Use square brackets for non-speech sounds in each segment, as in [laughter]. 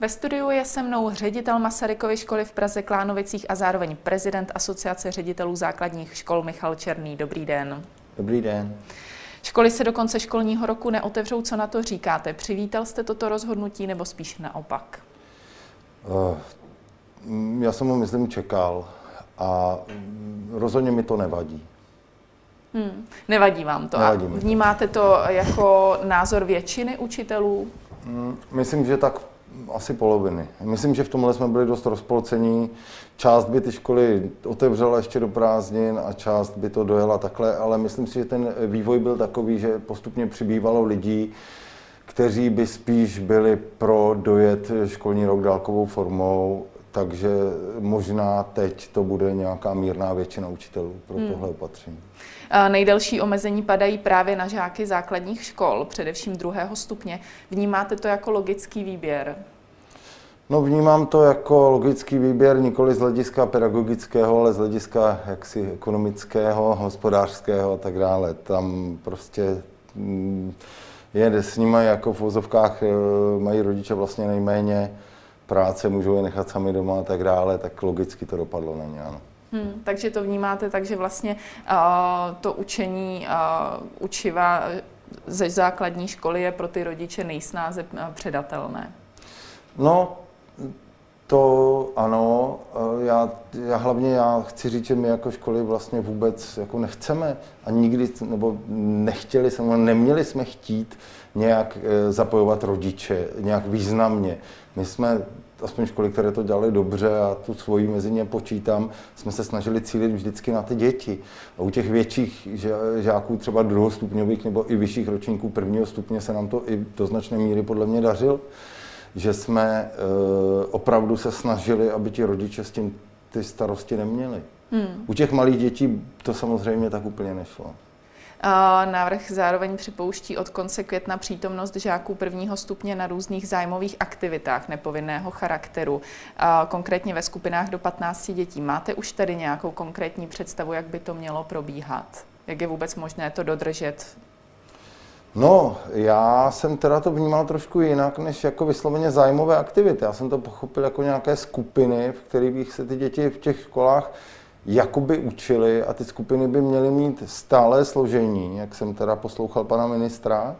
Ve studiu je se mnou ředitel Masarykovy školy v Praze Klánovicích a zároveň prezident Asociace ředitelů základních škol Michal Černý. Dobrý den. Dobrý den. Školy se do konce školního roku neotevřou. Co na to říkáte? Přivítal jste toto rozhodnutí nebo spíš naopak? Uh, já jsem ho, myslím, čekal a rozhodně mi to nevadí. Hmm, nevadí vám to. Nevadí a vnímáte to jako názor většiny učitelů? Mm, Myslím, že tak asi poloviny. Myslím, že v tomhle jsme byli dost rozpolcení. Část by ty školy otevřela ještě do prázdnin a část by to dojela takhle, ale myslím si, že ten vývoj byl takový, že postupně přibývalo lidí, kteří by spíš byli pro dojet školní rok dálkovou formou, takže možná teď to bude nějaká mírná většina učitelů pro tohle opatření. A Nejdelší omezení padají právě na žáky základních škol, především druhého stupně. Vnímáte to jako logický výběr? No vnímám to jako logický výběr nikoli z hlediska pedagogického, ale z hlediska jaksi ekonomického, hospodářského a tak dále. Tam prostě mm, je s nimi jako v vozovkách eh, mají rodiče vlastně nejméně práce, můžou je nechat sami doma a tak dále, tak logicky to dopadlo na ně, ano. Hmm, takže to vnímáte tak, že vlastně uh, to učení uh, učiva ze základní školy je pro ty rodiče nejsnáze uh, předatelné. No, to ano, já, já hlavně já chci říct, že my jako školy vlastně vůbec jako nechceme a nikdy, nebo nechtěli jsme, neměli jsme chtít nějak eh, zapojovat rodiče, nějak významně. My jsme, aspoň školy, které to dělali dobře a tu svoji mezi ně počítám, jsme se snažili cílit vždycky na ty děti. A u těch větších žáků, třeba druhostupňových nebo i vyšších ročníků prvního stupně se nám to i do značné míry podle mě dařilo že jsme uh, opravdu se snažili, aby ti rodiče s tím ty starosti neměli. Hmm. U těch malých dětí to samozřejmě tak úplně nešlo. Návrh zároveň připouští od konce května přítomnost žáků prvního stupně na různých zájmových aktivitách nepovinného charakteru, konkrétně ve skupinách do 15 dětí. Máte už tady nějakou konkrétní představu, jak by to mělo probíhat? Jak je vůbec možné to dodržet No, já jsem teda to vnímal trošku jinak, než jako vysloveně zájmové aktivity. Já jsem to pochopil jako nějaké skupiny, v kterých se ty děti v těch školách jakoby učili a ty skupiny by měly mít stále složení, jak jsem teda poslouchal pana ministra.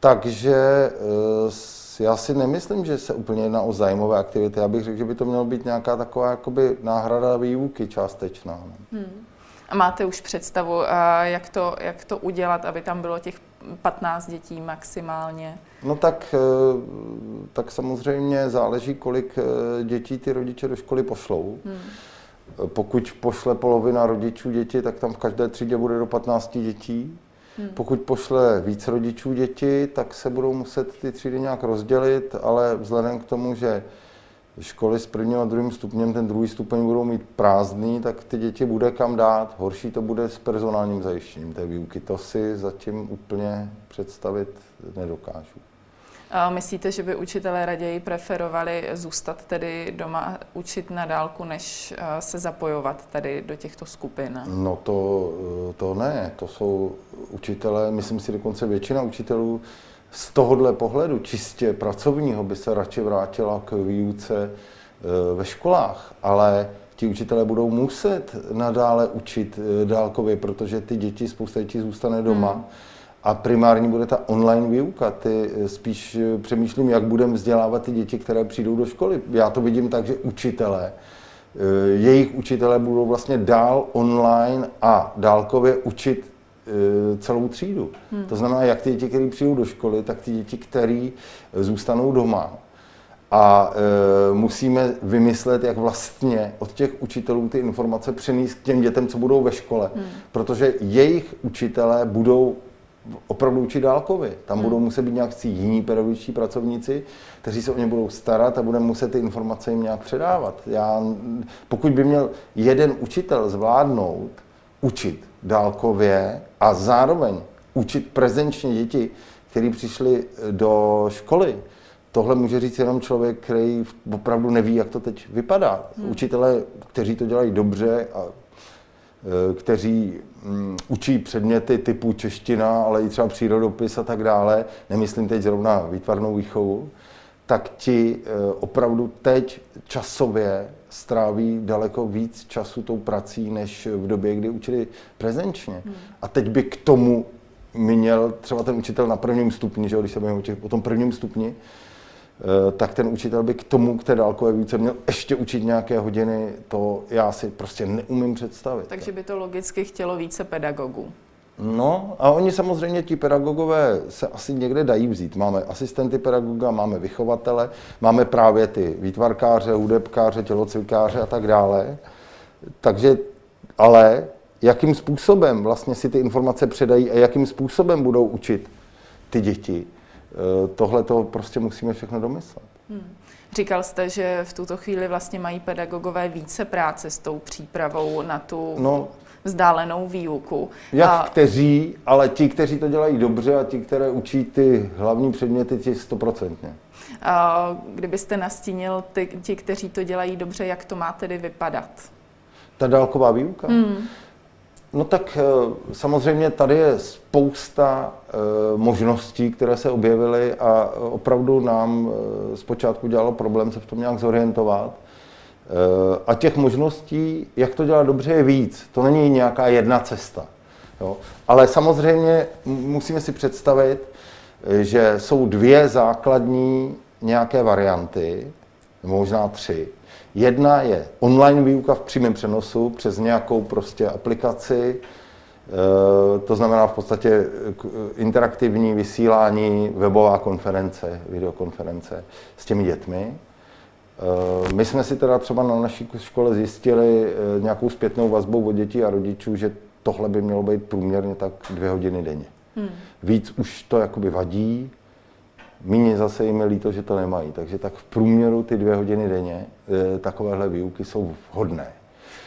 Takže eh, já si nemyslím, že se úplně jedná o zájmové aktivity. Já bych řekl, že by to mělo být nějaká taková jakoby náhrada výuky částečná. no. Hmm. A máte už představu, jak to, jak to udělat, aby tam bylo těch 15 dětí maximálně? No tak, eh, tak samozřejmě záleží, kolik eh, dětí ty rodiče do školy pošlou. Hmm. Pokud pošle polovina rodičů děti, tak tam v každé třídě bude do 15 dětí. Hmm. Pokud pošle víc rodičů děti, tak se budou muset ty třídy nějak rozdělit, ale vzhledem k tomu, že školy s prvním a druhým stupněm, ten druhý stupeň budou mít prázdný, tak ty děti bude kam dát. Horší to bude s personálním zajištěním té výuky. To si zatím úplně představit nedokážu. A myslíte, že by učitelé raději preferovali zůstat tedy doma učit na dálku, než eh, se zapojovat tady do těchto skupin? No to, to ne, to jsou učitelé, myslím si dokonce většina učitelů z tohohle pohledu čistě pracovního by se radši vrátila k výuce eh, ve školách, ale ti učitelé budou muset nadále učit eh, dálkově, protože ty děti, spousta dětí zůstane doma. Hmm. A primární bude ta online výuka. Ty eh, spíš přemýšlím, jak budeme vzdělávat ty děti, které přijdou do školy. Já to vidím tak, že učitelé, jejich učitelé budou vlastně dál online a dálkově učit celou třídu. Hmm. To znamená, jak ty děti, které přijdou do školy, tak ty děti, které zůstanou doma. A e, musíme vymyslet, jak vlastně od těch učitelů ty informace přenést k těm dětem, co budou ve škole. Hmm. Protože jejich učitelé budou opravdu učit dálkově. Tam hmm. budou muset být nějaký jiní pedagogičtí pracovníci, kteří se o ně budou starat a budeme muset ty informace jim nějak předávat. Já, pokud by měl jeden učitel zvládnout učit dálkově a zároveň učit prezenčně děti, kteří přišli do školy. Tohle může říct jenom člověk, který opravdu neví, jak to teď vypadá. Hmm. Učitelé, kteří to dělají dobře a e, kteří um, učí předměty typu čeština, ale i třeba přírodopis a tak dále, nemyslím teď zrovna výtvarnou výchovu, tak ti opravdu teď časově stráví daleko víc času tou prací, než v době, kdy učili prezenčně. Hmm. A teď by k tomu měl třeba ten učitel na prvním stupni, že když se bavíme o tom prvním stupni, eh, tak ten učitel by k tomu, k té dálkové výuce měl ještě učit nějaké hodiny, to já si prostě neumím představit. Takže by to logicky chtělo více pedagogů. No a oni samozřejmě, ti pedagogové se asi někde dají vzít. Máme asistenty pedagoga, máme vychovatele, máme právě ty výtvarkáře, hudebkáře, tělocvikáře a tak dále. Takže, ale jakým způsobem vlastně si ty informace předají a jakým způsobem budou učit ty děti, eh, tohle to prostě musíme všechno domyslet. Hmm. Říkal jste, že v tuto chvíli vlastně mají pedagogové více práce s tou přípravou na tu no, vzdálenou výuku. Jak a... kteří, ale ti, kteří to dělají dobře a ti, které učí ty hlavní předměty, ti stoprocentně. Kdybyste nastínil ty, ti, kteří to dělají dobře, jak to má tedy vypadat? Ta dálková výuka? Hmm. No tak eh, samozřejmě tady je spousta eh, možností, které se objevily a opravdu nám eh, zpočátku dělalo problém se v tom nějak zorientovat. A těch možností, jak to dělat dobře, je víc. To není nějaká jedna cesta. Jo. Ale samozřejmě musíme si představit, že jsou dvě základní nějaké varianty, možná tři. Jedna je online výuka v přímém přenosu přes nějakou prostě aplikaci, e, to znamená v podstatě interaktivní vysílání, webová konference, videokonference s těmi dětmi. E, my jsme si teda třeba na naší škole zjistili e, nějakou zpětnou vazbou od dětí a rodičů, že tohle by mělo být průměrně tak dvě hodiny denně. Hmm. Víc už to jakoby vadí, Míně zase jim je líto, že to nemají. Takže tak v průměru ty dvě hodiny denně e, takovéhle výuky jsou vhodné.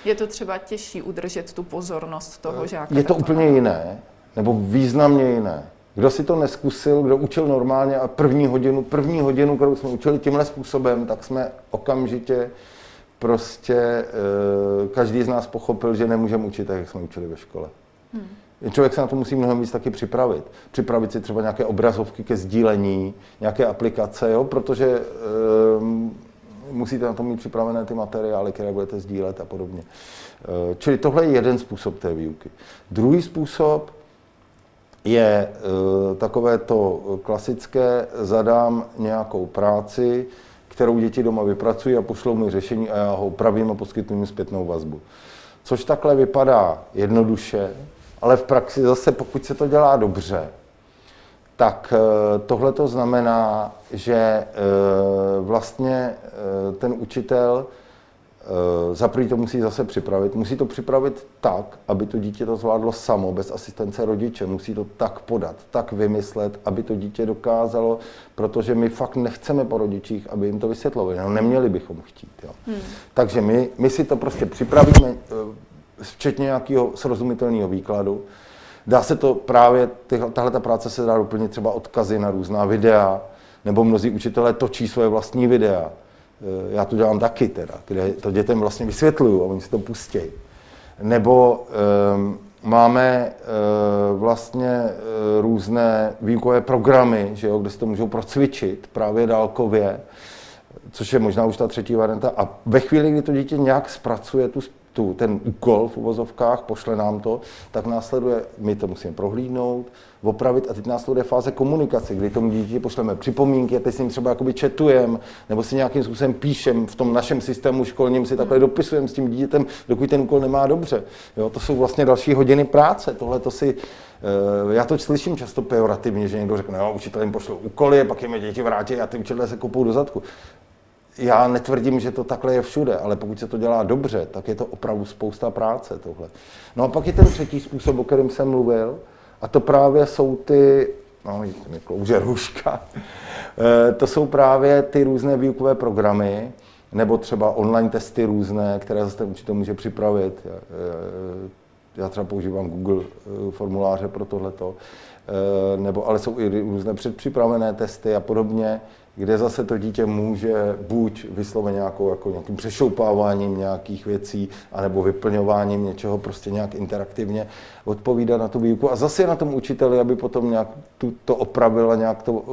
Je to třeba těžší udržet tu pozornost toho žáka? Je to úplně jiné, nebo významně jiné. Kdo si to neskusil, kdo učil normálně a první hodinu, první hodinu, kterou jsme učili tímhle způsobem, tak jsme okamžitě prostě, e, každý z nás pochopil, že nemůžeme učit tak, jak jsme učili ve škole. Hmm. Člověk se na to musí mnohem víc taky připravit. Připravit si třeba nějaké obrazovky ke sdílení, nějaké aplikace, jo? protože e, musíte na to mít připravené ty materiály, které budete sdílet a podobně. E, čili tohle je jeden způsob té výuky. Druhý způsob je e, takové to klasické, zadám nějakou práci, kterou děti doma vypracují a pošlou mi řešení a já ho upravím a poskytnu jim zpětnou vazbu. Což takhle vypadá jednoduše, ale v praxi zase, pokud se to dělá dobře, tak eh, tohle to znamená, že eh, vlastně eh, ten učitel za prvý to musí zase připravit. Musí to připravit tak, aby to dítě to zvládlo samo, bez asistence rodiče. Musí to tak podat, tak vymyslet, aby to dítě dokázalo, protože my fakt nechceme po rodičích, aby jim to vysvětlovali. No, neměli bychom chtít. Jo. Hmm. Takže my, my si to prostě připravíme, včetně nějakého srozumitelného výkladu. Dá se to právě, tahle ta práce se dá doplnit třeba odkazy na různá videa, nebo mnozí učitelé točí svoje vlastní videa. E, já to dělám taky teda, kde to dětem vlastně vysvětluju a oni si to pustí. Nebo um, máme uh, vlastně uh, různé výukové programy, že jo, kde si to můžou procvičit právě dálkově, což je možná už ta třetí varianta. A ve chvíli, kdy to dítě nějak zpracuje tu tu, ten úkol v uvozovkách, pošle nám to, tak následuje, my to musíme prohlídnout, opravit a teď následuje fáze komunikace, kdy tomu dítě pošleme připomínky a teď s ním třeba jakoby četujeme, nebo si nějakým způsobem píšem v tom našem systému školním, si takhle dopisujeme s tím dítětem, dokud ten úkol nemá dobře. Jo, to jsou vlastně další hodiny práce, tohle to si eh, já to slyším často pejorativně, že někdo řekne, no, učitel jim pošlo úkoly, pak jim děti vrátí a ty učitelé se kopou do zadku já netvrdím, že to takhle je všude, ale pokud se to dělá dobře, tak je to opravdu spousta práce tohle. No a pak je ten třetí způsob, o kterém jsem mluvil, a to právě jsou ty, no, mi klouže růžka, eh, to jsou právě ty různé výukové programy, nebo třeba online testy různé, které zase ten učitel může připravit. Eh, já třeba používám Google eh, formuláře pro tohleto, nebo ale jsou i různé předpřipravené testy a podobně kde zase to dítě může buď vysloveně nějakou, jako nějakým přešoupáváním nějakých věcí, anebo vyplňováním něčeho prostě nějak interaktivně odpovídat na tu výuku. A zase na tom učiteli, aby potom nějak tu, to opravil a nějak to,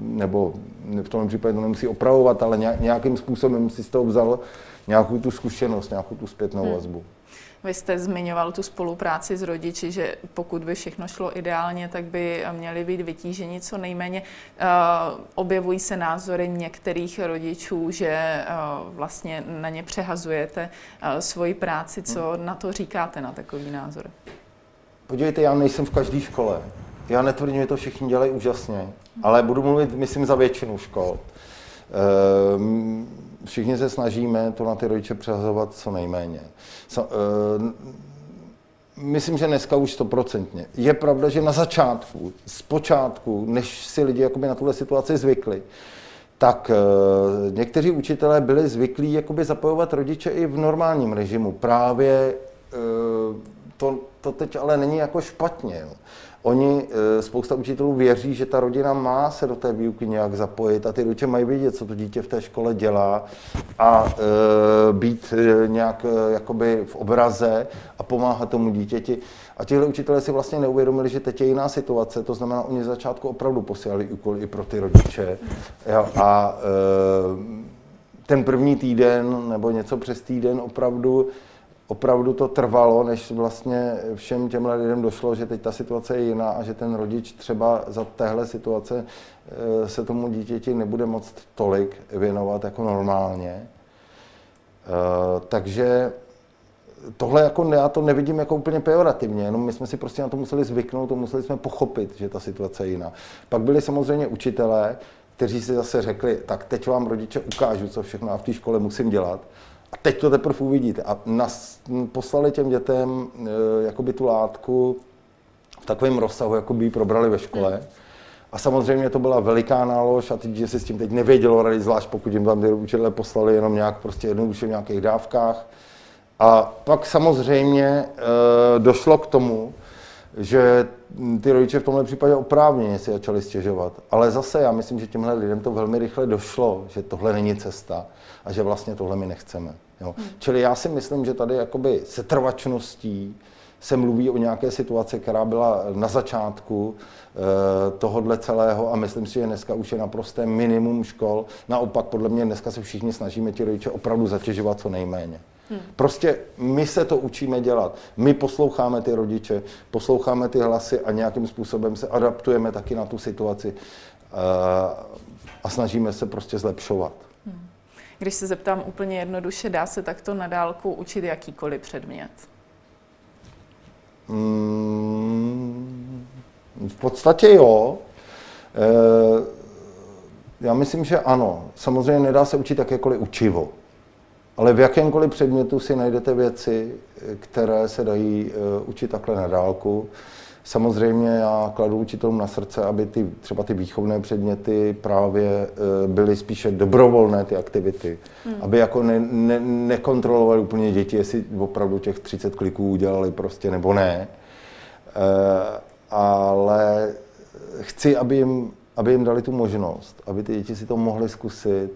nebo v tom případě to nemusí opravovat, ale nějakým způsobem si z toho vzal nějakou tu zkušenost, nějakou tu zpětnou hmm. Vy jste zmiňoval tu spolupráci s rodiči, že pokud by všechno šlo ideálně, tak by měli být vytíženi co nejméně. Uh, objevují se názory některých rodičů, že uh, vlastně na ně přehazujete uh, svoji práci. Co hmm. na to říkáte, na takový názor? Podívejte, já nejsem v každé škole. Já netvrdím, že to všichni dělají úžasně, ale budu mluvit, myslím, za většinu škol. Uh, všichni se snažíme to na ty rodiče přehazovat co nejméně. So, uh, myslím, že dneska už stoprocentně. Je pravda, že na začátku, z počátku, než si lidi jakoby na tuhle situaci zvykli, tak uh, někteří učitelé byli zvyklí jakoby zapojovat rodiče i v normálním režimu. Právě uh, to, to teď ale není jako špatně. Jo. Oni, eh, spousta učitelů věří, že ta rodina má se do té výuky nějak zapojit a ty rodiče mají vědět, co to dítě v té škole dělá a e, být eh, nějak jakoby v obraze a pomáhat tomu dítěti. A tihle učitelé si vlastně neuvědomili, že teď je jiná situace, to znamená, oni začátku opravdu posílali úkoly i pro ty rodiče. Jo, a ten první týden nebo něco přes týden opravdu opravdu to trvalo, než vlastně všem těm lidem došlo, že teď ta situace je jiná a že ten rodič třeba za téhle situace eh, se tomu dítěti nebude moc tolik věnovat jako normálně. Eh, takže tohle jako já to nevidím jako úplně pejorativně, jenom my jsme si prostě na to museli zvyknout, a museli jsme pochopit, že ta situace je jiná. Pak byli samozřejmě učitelé, kteří si zase řekli, tak teď vám rodiče ukážu, co všechno já v té škole musím dělat. A teď to teprve uvidíte. A nas, poslali těm dětem e, jakoby tu látku v takovém rozsahu, jako by ji probrali ve škole. A samozřejmě to byla veliká nálož a ty děti si s tím teď nevědělo rady, zvlášť pokud jim tam ty učitelé poslali jenom nějak prostě jednoduše v nějakých dávkách. A pak samozřejmě e, došlo k tomu, že ty rodiče v tomhle případě oprávněně si začali stěžovat. Ale zase já myslím, že těmhle lidem to velmi rychle došlo, že tohle není cesta a že vlastně tohle my nechceme. Jo. Hmm. Čili já si myslím, že tady jakoby setrvačností se mluví o nějaké situaci, která byla na začátku e, tohodle celého a myslím si, že dneska už je naprosté minimum škol. Naopak, podle mě dneska se všichni snažíme ti rodiče opravdu zatěžovat co nejméně. Hmm. Prostě my se to učíme dělat. My posloucháme ty rodiče, posloucháme ty hlasy a nějakým způsobem se adaptujeme taky na tu situaci e, a snažíme se prostě zlepšovat. Hmm. Když se zeptám úplně jednoduše, dá se takto na dálku učit jakýkoliv předmět? Hmm, v podstatě jo. E, já myslím, že ano. Samozřejmě nedá se učit jakékoliv učivo. Ale v jakémkoliv předmětu si najdete věci, které se dají e, učit takhle na dálku. Samozřejmě já kladu učitelům na srdce, aby ty, třeba ty výchovné předměty právě e, byly spíše dobrovolné ty aktivity. Hmm. Aby jako ne, ne, nekontrolovali úplně děti, jestli opravdu těch 30 kliků udělali prostě nebo ne. E, ale chci, aby jim, aby jim dali tu možnost, aby ty děti si to mohly zkusit,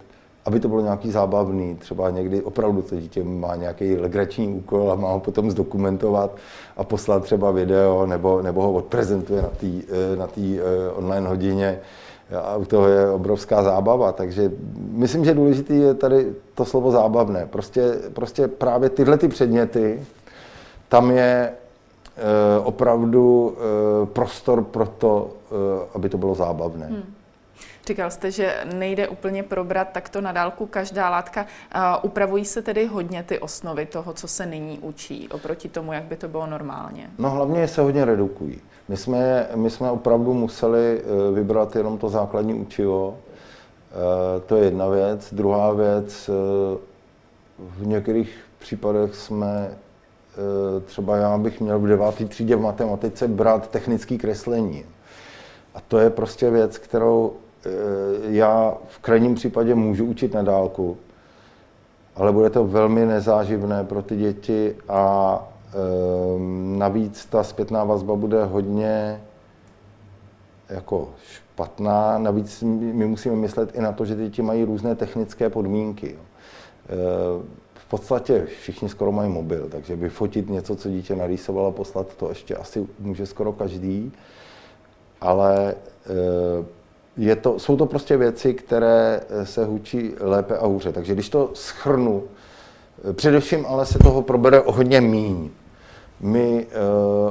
aby to bylo nějaký zábavný, třeba někdy opravdu to dítě má nějaký legrační úkol a má ho potom zdokumentovat a poslat třeba video nebo, nebo ho odprezentuje na té na tý eh, online hodině a u toho je obrovská zábava, takže myslím, že důležité je tady to slovo zábavné. Prostě, prostě právě tyhle ty předměty, tam je eh, opravdu eh, prostor pro to, aby to bylo zábavné. Hmm. Říkal jste, že nejde úplně probrat takto na dálku každá látka. Upravují se tedy hodně ty osnovy toho, co se nyní učí, oproti tomu, jak by to bylo normálně? No hlavně se hodně redukují. My jsme, my jsme opravdu museli e, vybrat jenom to základní učivo. E, to je jedna věc. Druhá věc, e, v některých případech jsme třeba já bych měl v devátý třídě v matematice brát technické kreslení. A to je prostě věc, kterou já v krajním případě můžu učit na dálku, ale bude to velmi nezáživné pro ty děti a ehm, navíc ta zpětná vazba bude hodně jako špatná. Navíc my musíme myslet i na to, že děti mají různé technické podmínky. V podstatě všichni skoro mají mobil, takže vyfotit něco, co dítě narýsovalo, poslat to ještě asi může skoro každý. Ale je to, jsou to prostě věci, které se hučí lépe a hůře. Takže když to schrnu, především ale se toho probere o hodně míň. My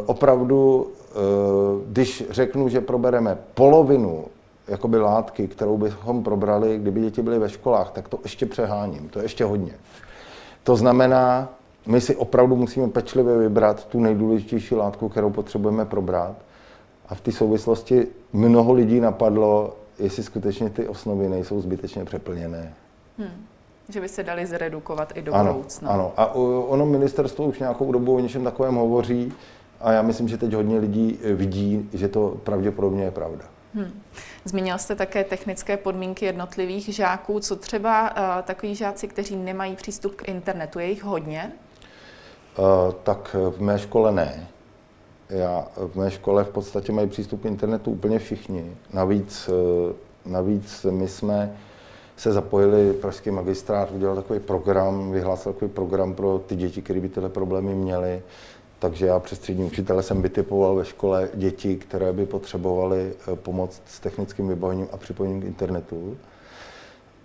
opravdu Eh, když řeknu, že probereme polovinu jakoby látky, kterou bychom probrali, kdyby děti byly ve školách, tak to ještě přeháním, to je ještě hodně. To znamená, my si opravdu musíme pečlivě vybrat tu nejdůležitější látku, kterou potřebujeme probrat. A v té souvislosti mnoho lidí napadlo, jestli skutečně ty osnovy nejsou zbytečně přeplněné. Hmm. Že by se dali zredukovat i do ano, budoucna. Ano, a ono ministerstvo už nějakou dobu o něčem takovém hovoří. A já myslím, že teď hodně lidí eh, vidí, že to pravděpodobně je pravda. Hmm. Zmínil jste také technické podmínky jednotlivých žáků. Co třeba uh, takový žáci, kteří nemají přístup k internetu? Je jich hodně? Uh, tak v mé škole ne. Já, v mé škole v podstatě mají přístup k internetu úplně všichni. Navíc, uh, navíc my jsme se zapojili, Pražský magistrát udělal takový program, vyhlásil takový program pro ty děti, které by tyhle problémy měly. Takže já přes třídní učitele jsem vytipoval ve škole děti, které by potřebovaly eh, pomoc s technickým vybavením a připojením k internetu.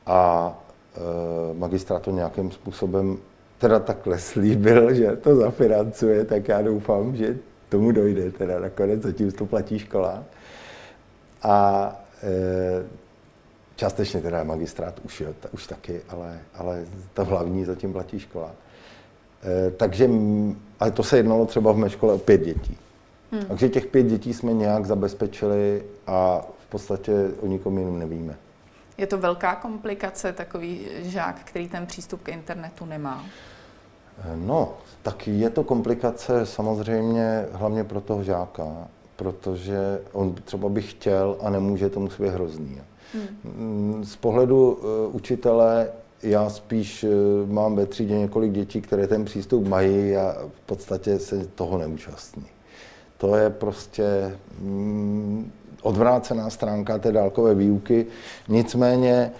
A e, magistrát to nějakým způsobem teda takhle [laughs] slíbil, že to zafinancuje, tak já doufám, že tomu dojde. Teda nakonec zatím to platí škola. A e, částečně teda magistrát už, jo, ta, už taky, ale, ale ta hlavní zatím platí škola. E, takže ale to se jednalo třeba v mé škole o pět dětí. Hmm. Takže těch pět dětí jsme nějak zabezpečili a v podstatě o nikom jiném nevíme. Je to velká komplikace, takový žák, který ten přístup k internetu nemá? No, tak je to komplikace samozřejmě hlavně pro toho žáka, protože on třeba by chtěl a nemůže, to musí být hrozný. Hmm. Z pohledu uh, učitele já spíš eh, mám ve třídě několik dětí, které ten přístup mají a v podstatě se toho neúčastní. To je prostě mm, odvrácená stránka té dálkové výuky. Nicméně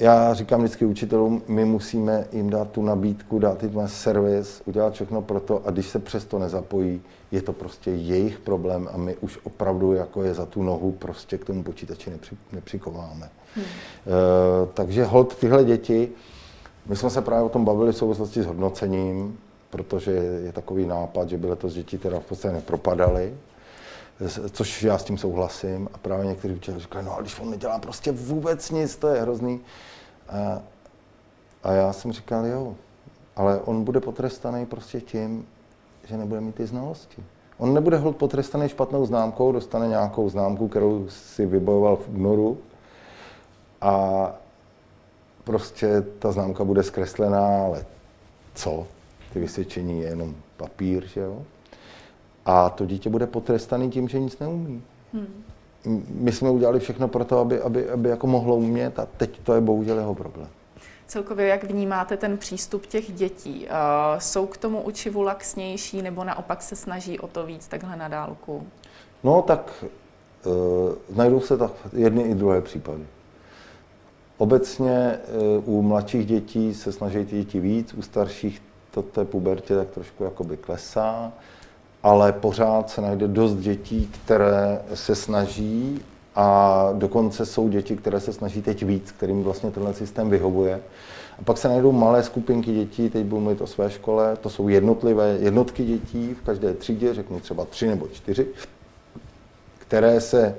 já říkám vždycky učitelům, my musíme jim dát tu nabídku, dát jim servis, udělat všechno pro to a když se přesto nezapojí, je to prostě jejich problém a my už opravdu jako je za tu nohu prostě k tomu počítači nepři, nepřikováme. Hmm. E, takže hold tyhle děti, my jsme se právě o tom bavili v souvislosti s hodnocením, protože je takový nápad, že by letos děti teda v podstatě nepropadaly, což já s tím souhlasím. A právě někteří učitelé říkají, no a když on nedělá prostě vůbec nic, to je hrozný. A, a já jsem říkal, jo, ale on bude potrestaný prostě tím, že nebude mít ty znalosti. On nebude hold potrestaný špatnou známkou, dostane nějakou známku, kterou si vybojoval v únoru a prostě ta známka bude zkreslená, ale co? Ty vysvědčení je jenom papír, že jo? A to dítě bude potrestaný tím, že nic neumí. Hmm. My jsme udělali všechno pro to, aby, aby, aby jako mohlo umět a teď to je bohužel jeho problém. Celkově, jak vnímáte ten přístup těch dětí? Uh, jsou k tomu učivu laxnější nebo naopak se snaží o to víc takhle na dálku? No tak uh, najdou se tak jedny i druhé případy. Obecně uh, u mladších dětí se snaží ty děti víc, u starších to té pubertě tak trošku jakoby klesá, ale pořád se najde dost dětí, které se snaží a dokonce jsou děti, které se snaží teď víc, kterým vlastně tenhle systém vyhovuje. A pak se najdou malé skupinky dětí, teď budu mluvit o své škole, to jsou jednotlivé jednotky dětí v každé třídě, řeknu třeba tři nebo čtyři, které se e,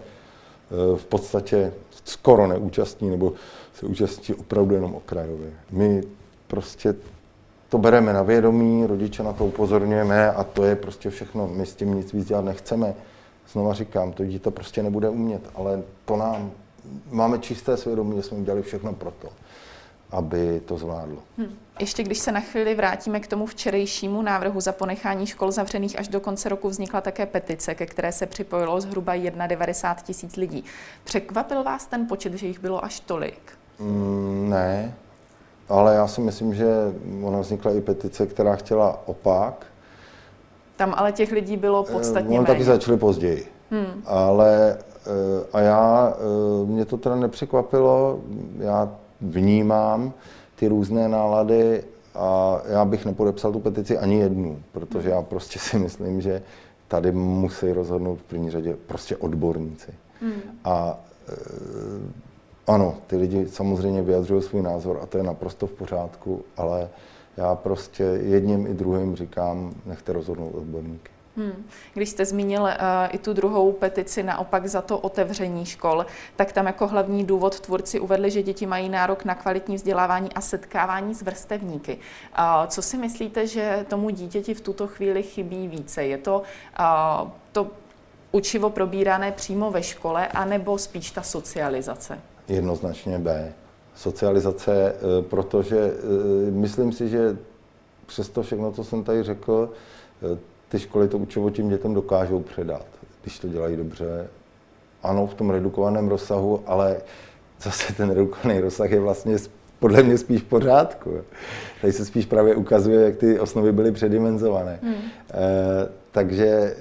v podstatě skoro neúčastní nebo se účastní opravdu jenom okrajově. My prostě to bereme na vědomí, rodiče na to upozorňujeme a to je prostě všechno. My s tím nic víc dělat nechceme. Znova říkám, to dítě prostě nebude umět, ale to nám, máme čisté svědomí, že jsme udělali všechno pro to, aby to zvládlo. Hmm. Ještě když se na chvíli vrátíme k tomu včerejšímu návrhu za ponechání škol zavřených až do konce roku, vznikla také petice, ke které se připojilo zhruba 91 tisíc lidí. Překvapil vás ten počet, že jich bylo až tolik? Mm, ne, ale já si myslím, že ona vznikla i petice, která chtěla opak. Tam ale těch lidí bylo eh, podstatně méně. taky začali později. Hmm. Ale a já, mě to teda nepřekvapilo, já vnímám ty různé nálady a já bych nepodepsal tu petici ani jednu, protože já prostě si myslím, že tady musí rozhodnout v první řadě prostě odborníci. Hmm. A ano, ty lidi samozřejmě vyjadřují svůj názor a to je naprosto v pořádku, ale já prostě jedním i druhým říkám, nechte rozhodnout odborníky. Hmm. Když jste zmínil uh, i tu druhou petici naopak za to otevření škol, tak tam jako hlavní důvod tvůrci uvedli, že děti mají nárok na kvalitní vzdělávání a setkávání s vrstevníky. Uh, co si myslíte, že tomu dítěti v tuto chvíli chybí více? Je to uh, to učivo probírané přímo ve škole, anebo spíš ta socializace? Jednoznačně B. Socializace, protože myslím si, že přesto všechno, co jsem tady řekl, ty školy to učivo tím dětem dokážou předat, když to dělají dobře. Ano, v tom redukovaném rozsahu, ale zase ten redukovaný rozsah je vlastně podle mě spíš v pořádku. Tady se spíš právě ukazuje, jak ty osnovy byly předimenzované. Hmm. E, takže e,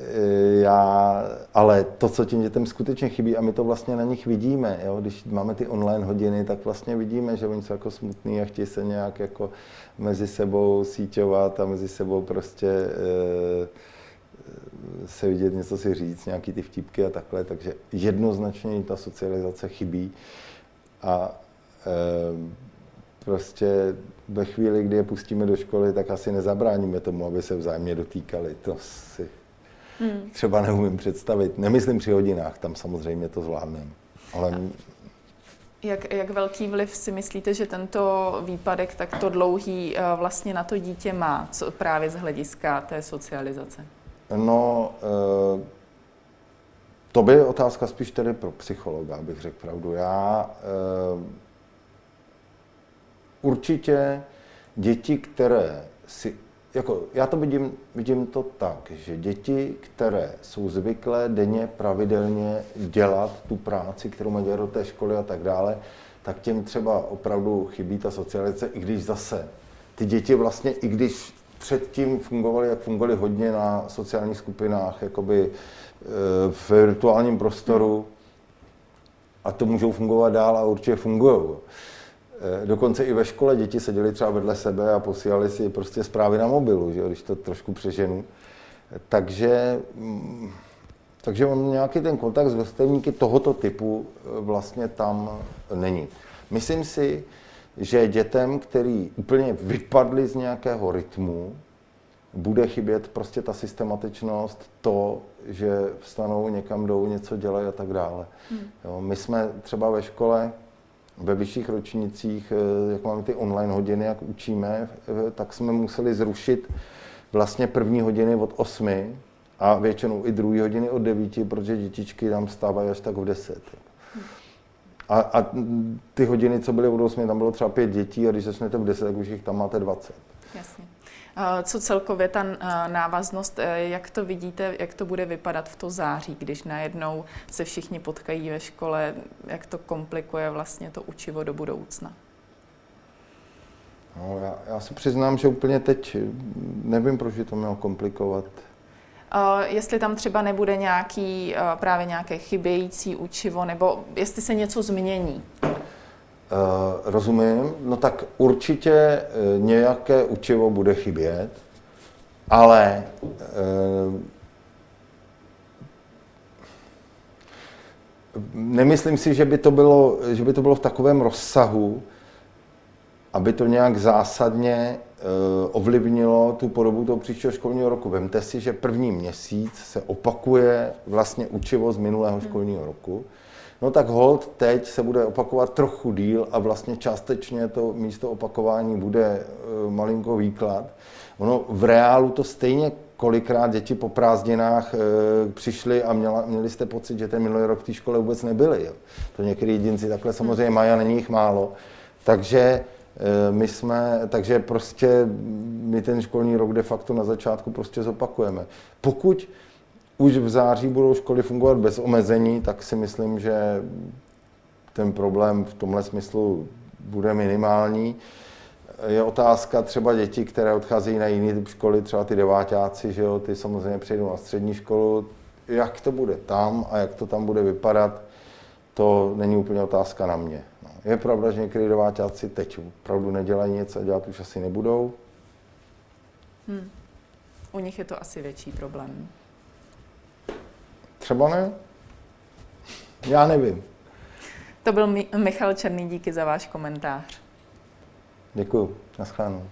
já, ale to, co tím dětem skutečně chybí, a my to vlastně na nich vidíme, jo? když máme ty online hodiny, tak vlastně vidíme, že oni jsou jako smutní a chtějí se nějak jako mezi sebou síťovat a mezi sebou prostě e, se vidět, něco si říct, nějaký ty vtipky a takhle, takže jednoznačně ta socializace chybí a e, prostě ve chvíli, kdy je pustíme do školy, tak asi nezabráníme tomu, aby se vzájemně dotýkali. To si hmm. třeba neumím představit. Nemyslím při hodinách, tam samozřejmě to zvládneme. Ale... Jak, jak velký vliv si myslíte, že tento výpadek takto dlouhý eh, vlastně na to dítě má, co právě z hlediska té socializace? No, e, to by je otázka spíš tedy pro psychologa, abych řekl pravdu. Já e, určitě děti, které si, jako já to vidím, vidím to tak, že děti, které jsou zvyklé denně pravidelně dělat tu práci, kterou mají do té školy a tak dále, tak těm třeba opravdu chybí ta socializace, i když zase ty děti vlastně, i když předtím fungovaly, jak fungovaly hodně na sociálních skupinách, jakoby e, v virtuálním prostoru, a to můžou fungovat dál a určitě fungují. Eh, dokonce i ve škole děti seděly třeba vedle sebe a posílali si prostě zprávy na mobilu, že, když to trošku přeženu. Takže, mm, takže on nějaký ten kontakt s vrstevníky tohoto typu eh, vlastně tam není. Myslím si, že dětem, který úplně vypadli z nějakého rytmu, bude chybět prostě ta systematičnost, to, že vstanou, někam jdou, něco dělají a tak dále. Hmm. Jo, my jsme třeba ve škole ve vyšších ročnicích, eh, jak máme ty online hodiny, jak učíme, eh, tak jsme museli zrušit vlastně první hodiny od 8 a většinou i druhé hodiny od 9, protože dětičky tam stávají až tak v 10. A, a ty hodiny, co byly od 8, tam bylo třeba pět dětí a když začnete v 10, tak už jich tam máte 20. Jasně. Co celkově ta návaznost, e, jak to vidíte, jak to bude vypadat v to září, když najednou se všichni potkají ve škole, jak to komplikuje vlastně to učivo do budoucna? No, já, já se přiznám, že úplně teď nevím, proč je to mělo komplikovat. Uh, jestli tam třeba nebude nějaký, uh, právě nějaké chybějící učivo, nebo jestli se něco změní. Uh, rozumím, no tak určitě uh, nějaké učivo bude chybět, ale uh, nemyslím si, že by to bylo, že by to bylo v takovém rozsahu, aby to nějak zásadně ovlivnilo tu podobu toho příštího školního roku. Vemte si, že první měsíc se opakuje vlastně učivo z minulého školního roku. No tak hold teď se bude opakovat trochu díl a vlastně částečně to místo opakování bude e, malinko výklad. Ono v reálu to stejně kolikrát děti po prázdninách e, přišly a měla, měli jste pocit, že ten minulý rok v té škole vůbec nebyli. Jo. To některý jedinci takhle samozřejmě mají a není jich málo. Takže e, my jsme, takže prostě my ten školní rok de facto na začátku prostě zopakujeme. Pokud už v září budou školy fungovat bez omezení, tak si myslím, že ten problém v tomhle smyslu bude minimální. Je otázka třeba dětí, které odchází na jiný typ školy, třeba ty devátáci, že jo, ty samozřejmě přejdou na střední školu. Jak to bude tam a jak to tam bude vypadat, to není úplně otázka na mě. No. Je pravda, že některé devátáci teď opravdu nedělají nic a dělat už asi nebudou. Hmm. U nich je to asi větší problém. Třeba ne? Já nevím. To byl Michal Černý, díky za váš komentář. Děkuji, nashledanou.